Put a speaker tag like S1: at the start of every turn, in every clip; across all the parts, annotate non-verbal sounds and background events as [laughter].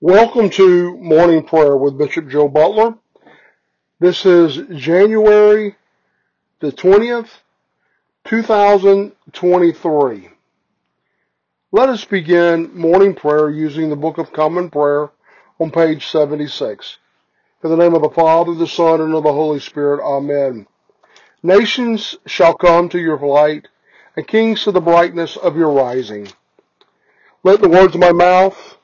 S1: Welcome to morning prayer with Bishop Joe Butler. This is January the 20th, 2023. Let us begin morning prayer using the Book of Common Prayer on page 76. In the name of the Father, the Son, and of the Holy Spirit, Amen. Nations shall come to your light, and kings to the brightness of your rising. Let the words of my mouth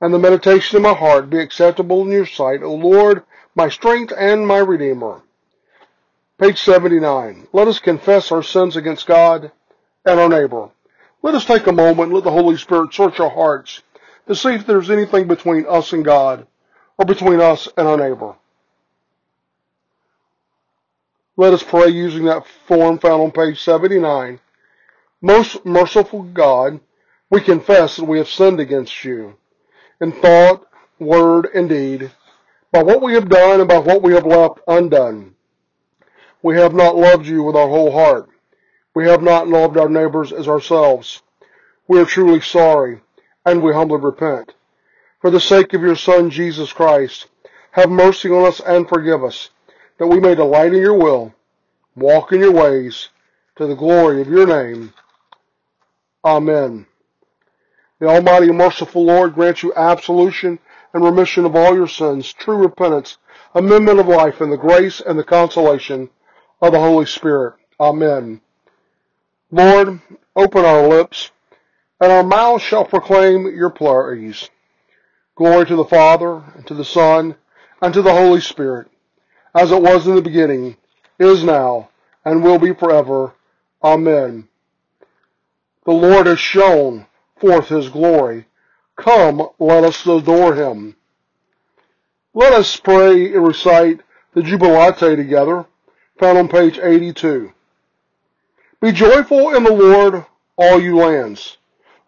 S1: and the meditation of my heart be acceptable in your sight, O Lord, my strength and my redeemer. Page 79. Let us confess our sins against God and our neighbor. Let us take a moment and let the Holy Spirit search our hearts to see if there's anything between us and God or between us and our neighbor. Let us pray using that form found on page 79. Most merciful God, we confess that we have sinned against you in thought, word, and deed, by what we have done and by what we have left undone. We have not loved you with our whole heart. We have not loved our neighbors as ourselves. We are truly sorry, and we humbly repent. For the sake of your Son, Jesus Christ, have mercy on us and forgive us, that we may delight in your will, walk in your ways, to the glory of your name. Amen. The Almighty and merciful Lord grant you absolution and remission of all your sins, true repentance, amendment of life, and the grace and the consolation of the Holy Spirit. Amen. Lord, open our lips, and our mouths shall proclaim your praise. Glory to the Father, and to the Son, and to the Holy Spirit, as it was in the beginning, is now, and will be forever. Amen. The Lord has shown forth his glory. Come, let us adore him. Let us pray and recite the Jubilate together, found on page 82. Be joyful in the Lord, all you lands.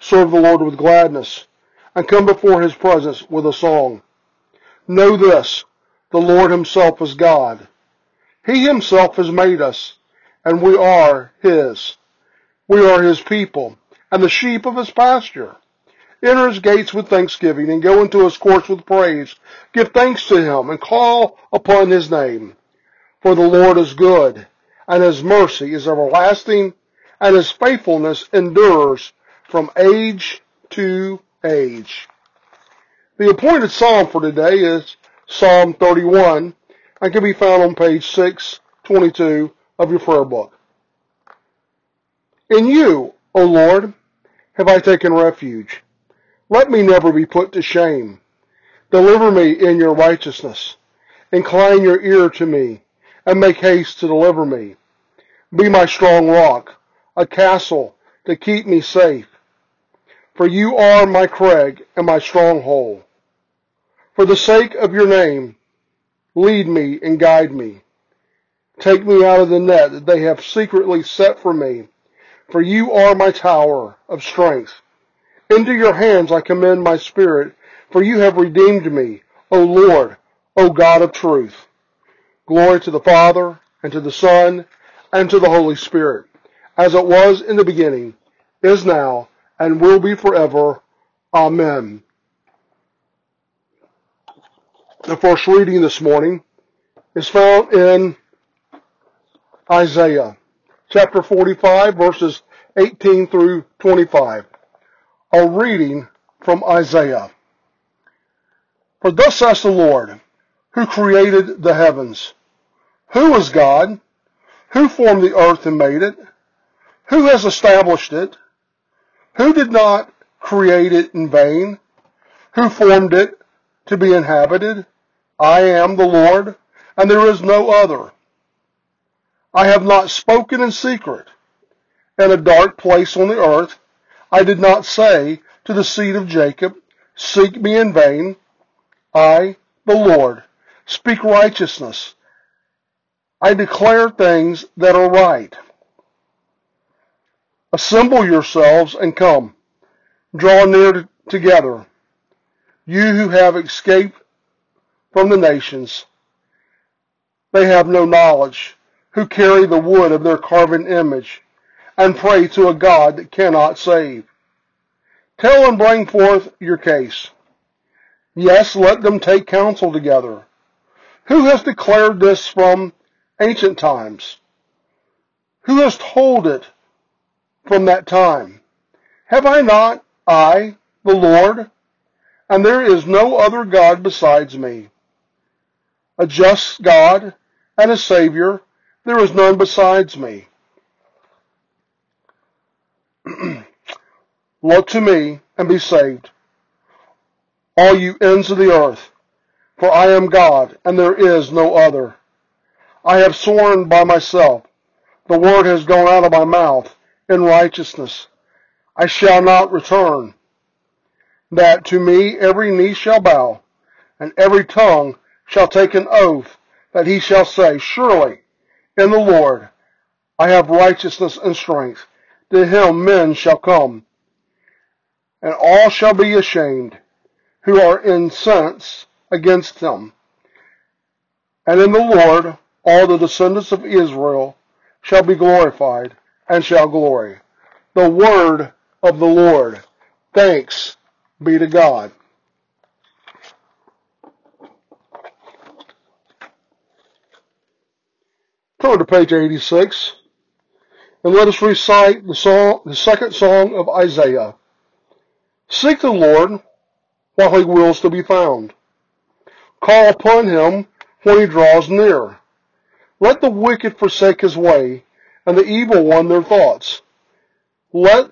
S1: Serve the Lord with gladness, and come before his presence with a song. Know this, the Lord himself is God. He himself has made us, and we are his. We are his people and the sheep of his pasture. Enter his gates with thanksgiving and go into his courts with praise. Give thanks to him and call upon his name. For the Lord is good, and his mercy is everlasting, and his faithfulness endures from age to age. The appointed psalm for today is Psalm 31 and can be found on page 622 of your prayer book. In you, O Lord, have I taken refuge. Let me never be put to shame. Deliver me in your righteousness. Incline your ear to me, and make haste to deliver me. Be my strong rock, a castle to keep me safe. For you are my crag and my stronghold. For the sake of your name, lead me and guide me. Take me out of the net that they have secretly set for me for you are my tower of strength. Into your hands I commend my spirit, for you have redeemed me, O Lord, O God of truth. Glory to the Father, and to the Son, and to the Holy Spirit, as it was in the beginning, is now, and will be forever. Amen. The first reading this morning is found in Isaiah chapter 45, verses 18 through 25. A reading from Isaiah. For thus says the Lord, who created the heavens. Who is God? Who formed the earth and made it? Who has established it? Who did not create it in vain? Who formed it to be inhabited? I am the Lord, and there is no other. I have not spoken in secret. In a dark place on the earth, I did not say to the seed of Jacob, Seek me in vain. I, the Lord, speak righteousness. I declare things that are right. Assemble yourselves and come. Draw near together. You who have escaped from the nations, they have no knowledge, who carry the wood of their carven image, and pray to a God that cannot save. Tell and bring forth your case. Yes, let them take counsel together. Who has declared this from ancient times? Who has told it from that time? Have I not, I, the Lord? And there is no other God besides me. A just God and a Savior, there is none besides me. [clears throat] Look to me and be saved, all you ends of the earth, for I am God, and there is no other. I have sworn by myself, the word has gone out of my mouth in righteousness. I shall not return. That to me every knee shall bow, and every tongue shall take an oath that he shall say, Surely in the Lord I have righteousness and strength. To him men shall come, and all shall be ashamed who are incensed against him. And in the Lord all the descendants of Israel shall be glorified and shall glory. The word of the Lord. Thanks be to God. Turn to page 86 and let us recite the, song, the second song of Isaiah. Seek the Lord while he wills to be found. Call upon him when he draws near. Let the wicked forsake his way, and the evil one their thoughts. Let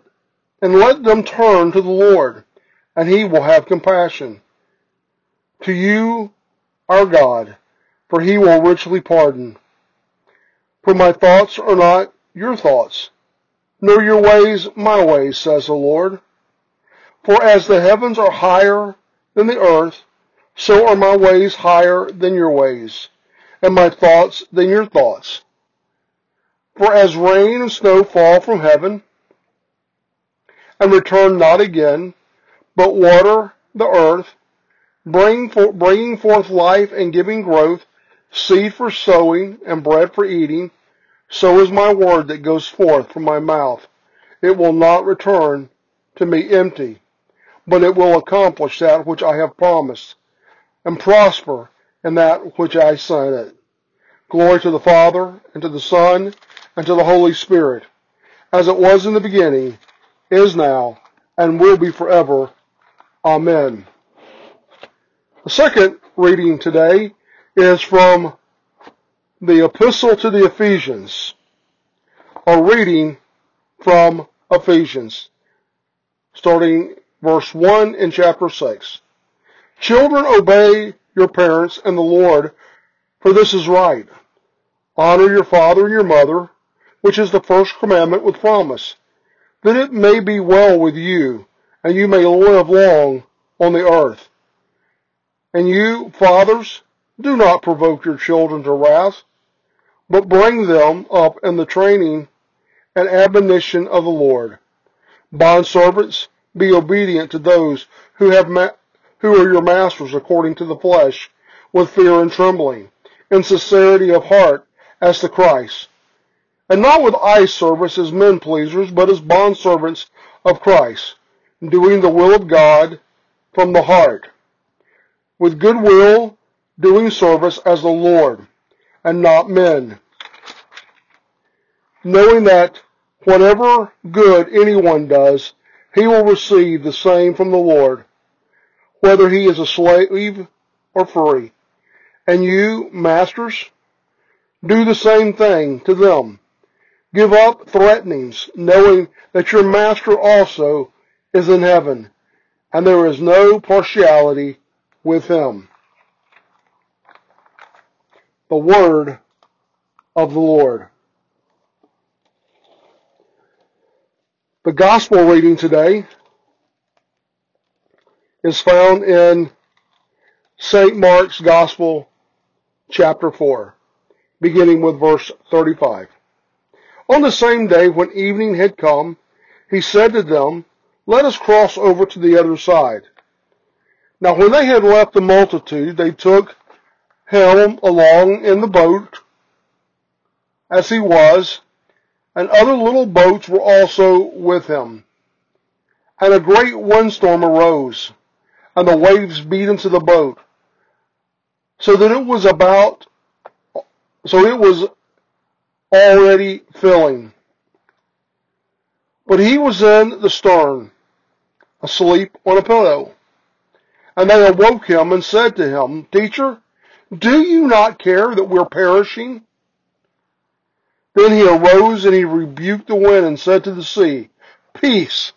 S1: and let them turn to the Lord, and he will have compassion. To you, our God, for he will richly pardon. For my thoughts are not your thoughts, nor your ways my ways, says the Lord. For as the heavens are higher than the earth, so are my ways higher than your ways, and my thoughts than your thoughts. For as rain and snow fall from heaven, and return not again, but water the earth, bring for, bringing forth life and giving growth, seed for sowing and bread for eating, so is my word that goes forth from my mouth. It will not return to me empty, but it will accomplish that which I have promised, and prosper in that which I sent it. Glory to the Father, and to the Son, and to the Holy Spirit, as it was in the beginning, is now, and will be forever. Amen. The second reading today is from the Epistle to the Ephesians, a reading from Ephesians, starting verse 1 in chapter 6. Children, obey your parents and the Lord, for this is right. Honor your father and your mother, which is the first commandment with promise, that it may be well with you, and you may live long on the earth. And you, fathers, do not provoke your children to wrath, but bring them up in the training and admonition of the Lord. Bondservants, be obedient to those who have ma- who are your masters according to the flesh, with fear and trembling, in sincerity of heart, as to Christ, and not with eye service as men pleasers, but as bondservants of Christ, doing the will of God from the heart, with good will, doing service as the Lord and not men. Knowing that whatever good anyone does, he will receive the same from the Lord, whether he is a slave or free. And you, masters, do the same thing to them. Give up threatenings, knowing that your master also is in heaven, and there is no partiality with him the word of the Lord. The gospel reading today is found in St. Mark's Gospel, chapter 4, beginning with verse 35. On the same day when evening had come, he said to them, Let us cross over to the other side. Now when they had left the multitude, they took him along in the boat as he was, and other little boats were also with him. And a great windstorm arose, and the waves beat into the boat, so that it was about, so it was already filling. But he was in the stern, asleep on a pillow. And they awoke him and said to him, Teacher, do you not care that we're perishing? Then he arose and he rebuked the wind and said to the sea, Peace,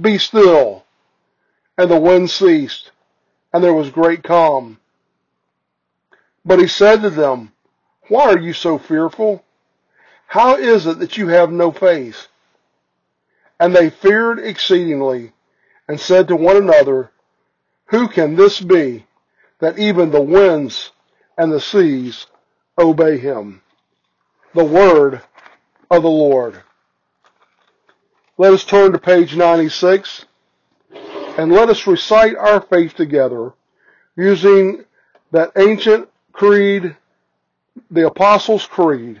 S1: be still. And the wind ceased, and there was great calm. But he said to them, Why are you so fearful? How is it that you have no faith? And they feared exceedingly, and said to one another, Who can this be, that even the winds and the seas obey him? the word of the Lord. Let us turn to page 96 and let us recite our faith together using that ancient creed, the Apostles' Creed,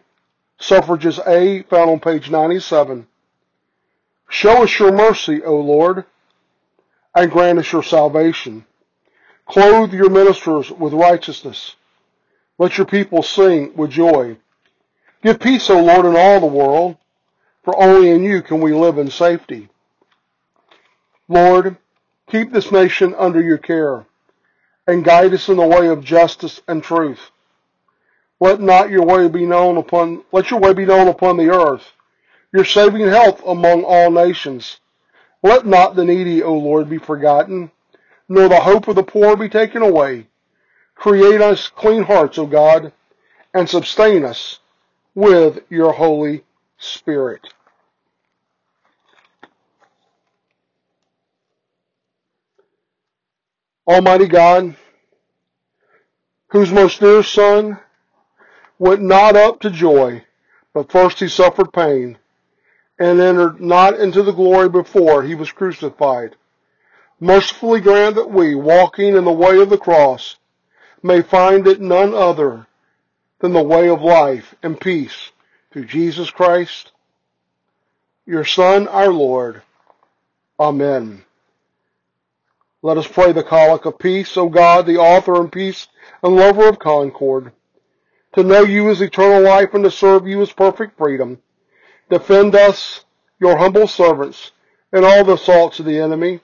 S1: suffrages A, found on page 97. Show us your mercy, O Lord, and grant us your salvation. Clothe your ministers with righteousness let your people sing with joy. Give peace, O Lord, in all the world, for only in you can we live in safety. Lord, keep this nation under your care and guide us in the way of justice and truth. Let not your way be known upon, let your way be known upon the earth, your saving health among all nations. Let not the needy, O Lord, be forgotten, nor the hope of the poor be taken away. Create us clean hearts, O God, and sustain us with your Holy Spirit. Almighty God, whose most dear Son went not up to joy, but first he suffered pain, and entered not into the glory before he was crucified. Mercifully grant that we, walking in the way of the cross, may find it none other than the way of life and peace through Jesus Christ, your Son, our Lord. Amen. Let us pray the collect of peace, O God, the author and peace and lover of concord. To know you is eternal life and to serve you is perfect freedom. Defend us, your humble servants, in all the assaults of the enemy,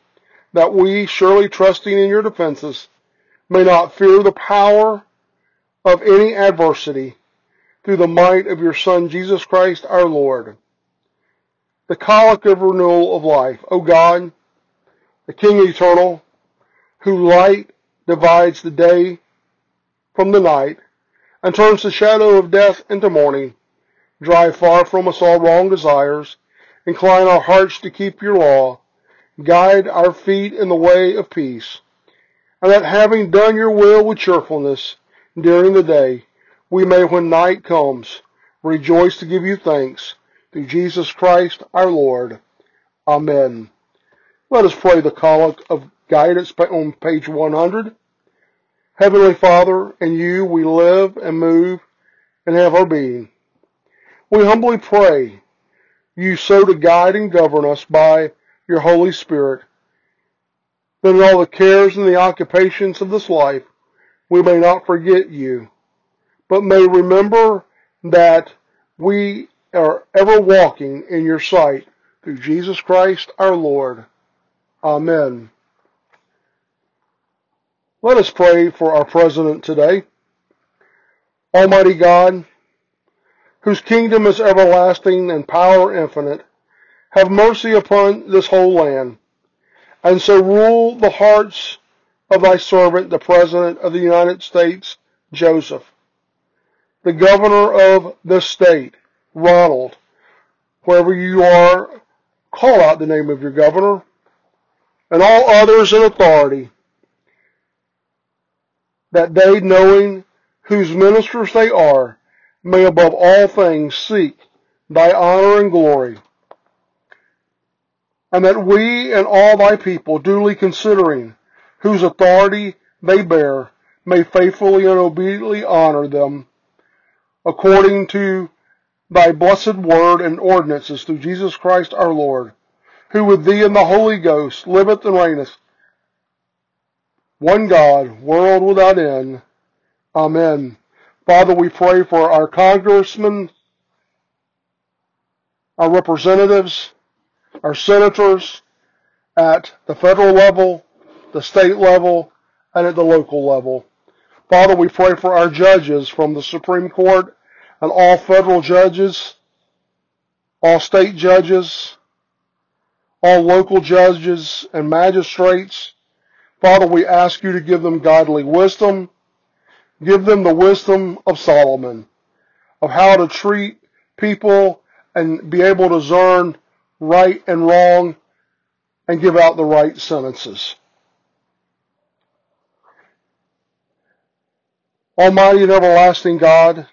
S1: that we, surely trusting in your defenses, may not fear the power of any adversity through the might of your Son, Jesus Christ our Lord. The collect of renewal of life. O God, the King eternal, who light divides the day from the night and turns the shadow of death into morning, drive far from us all wrong desires, incline our hearts to keep your law, guide our feet in the way of peace, and that having done your will with cheerfulness during the day, we may, when night comes, rejoice to give you thanks through Jesus Christ our Lord. Amen. Let us pray the collect of guidance on page 100. Heavenly Father, in you we live and move and have our being. We humbly pray you so to guide and govern us by your Holy Spirit, that in all the cares and the occupations of this life we may not forget you, but may remember that we are ever walking in your sight through Jesus Christ our Lord. Amen. Let us pray for our President today. Almighty God, whose kingdom is everlasting and power infinite, have mercy upon this whole land, and so rule the hearts of thy servant, the President of the United States, Joseph, the governor of this state, Ronald, wherever you are, call out the name of your governor, and all others in authority, that they, knowing whose ministers they are, may above all things seek thy honor and glory, and that we and all thy people, duly considering whose authority they bear, may faithfully and obediently honor them, according to thy blessed word and ordinances through Jesus Christ our Lord, who with thee and the Holy Ghost liveth and reigneth, one God, world without end. Amen. Father, we pray for our congressmen, our representatives, our senators at the federal level, the state level, and at the local level. Father, we pray for our judges from the Supreme Court and all federal judges, all state judges, all local judges and magistrates, Father, we ask you to give them godly wisdom. Give them the wisdom of Solomon, of how to treat people and be able to discern right and wrong and give out the right sentences. Almighty and everlasting God,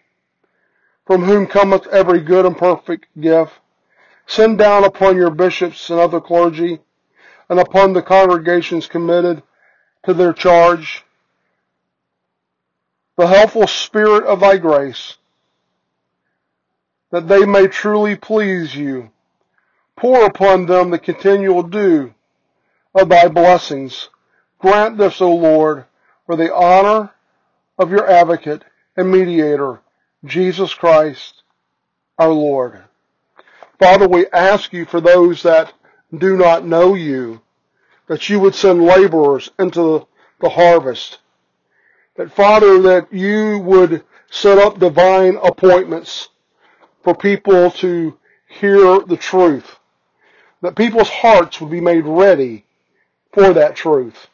S1: from whom cometh every good and perfect gift, send down upon your bishops and other clergy, and upon the congregations committed to their charge the helpful spirit of thy grace, that they may truly please you. Pour upon them the continual dew of thy blessings. Grant this, O Lord, for the honor of your advocate and mediator, Jesus Christ, our Lord. Father, we ask you for those that do not know you, that you would send laborers into the harvest. That Father, that you would set up divine appointments for people to hear the truth. That people's hearts would be made ready for that truth.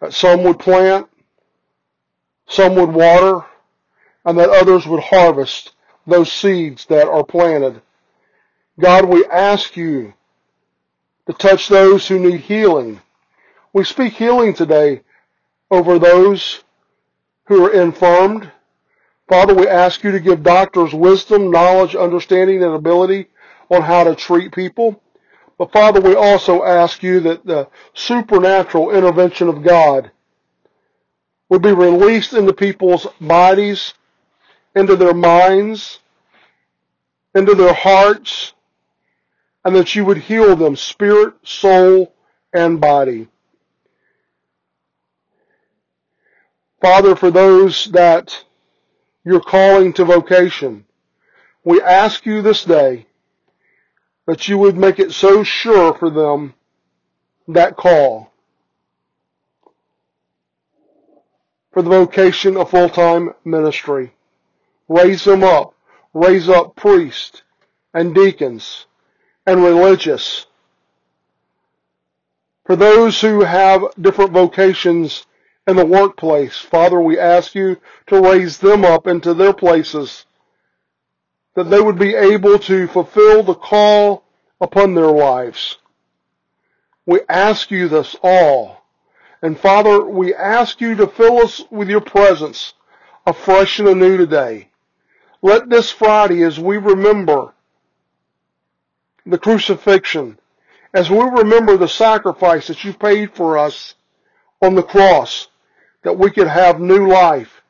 S1: That some would plant, some would water, and that others would harvest those seeds that are planted. God, we ask you to touch those who need healing. We speak healing today over those who are infirmed. Father, we ask you to give doctors wisdom, knowledge, understanding, and ability on how to treat people. But Father, we also ask you that the supernatural intervention of God would be released into people's bodies, into their minds, into their hearts, and that you would heal them spirit, soul, and body. Father, for those that you're calling to vocation, we ask you this day that you would make it so sure for them that call for the vocation of full-time ministry. Raise them up. Raise up priests and deacons and religious. For those who have different vocations in the workplace, Father, we ask you to raise them up into their places, that they would be able to fulfill the call upon their lives. We ask you this all And Father, we ask you to fill us with your presence afresh and anew today. Let this Friday, as we remember the crucifixion, as we remember the sacrifice that you paid for us on the cross, that we could have new life,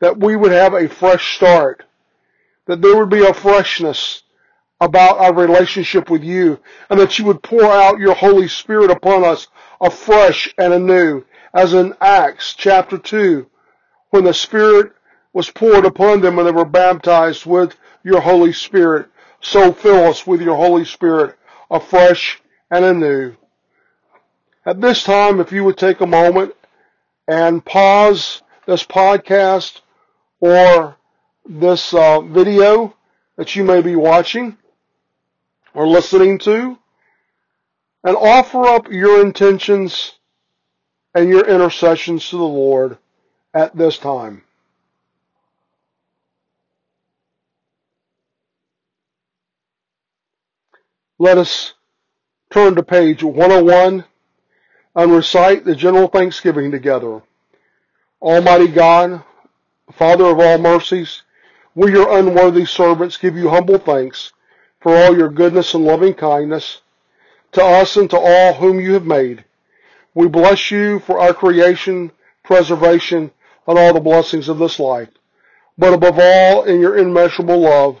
S1: that we would have a fresh start, that there would be a freshness about our relationship with you, and that you would pour out your Holy Spirit upon us afresh and anew, as in Acts chapter 2, when the Spirit was poured upon them and they were baptized with your Holy Spirit. So fill us with your Holy Spirit afresh and anew. At this time, if you would take a moment and pause this podcast or this uh, video that you may be watching or listening to and offer up your intentions and your intercessions to the Lord at this time. Let us turn to page 101 and recite the general thanksgiving together. Almighty God, Father of all mercies, we your unworthy servants give you humble thanks for all your goodness and loving kindness to us and to all whom you have made. We bless you for our creation, preservation, and all the blessings of this life, but above all in your immeasurable love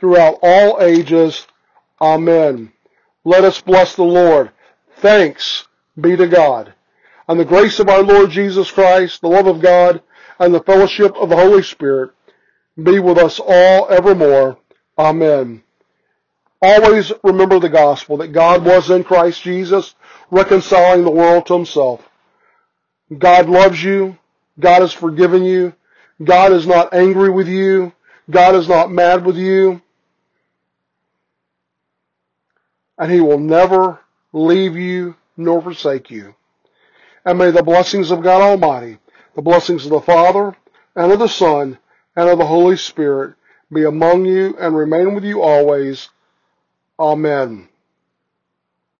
S1: throughout all ages. Amen. Let us bless the Lord. Thanks be to God and the grace of our Lord Jesus Christ, the love of God, and the fellowship of the Holy Spirit be with us all evermore. Amen. Always remember the gospel that God was in Christ Jesus, reconciling the world to himself. God loves you. God has forgiven you. God is not angry with you. God is not mad with you. And he will never leave you nor forsake you. And may the blessings of God Almighty, the blessings of the Father, and of the Son, and of the Holy Spirit be among you and remain with you always. Amen.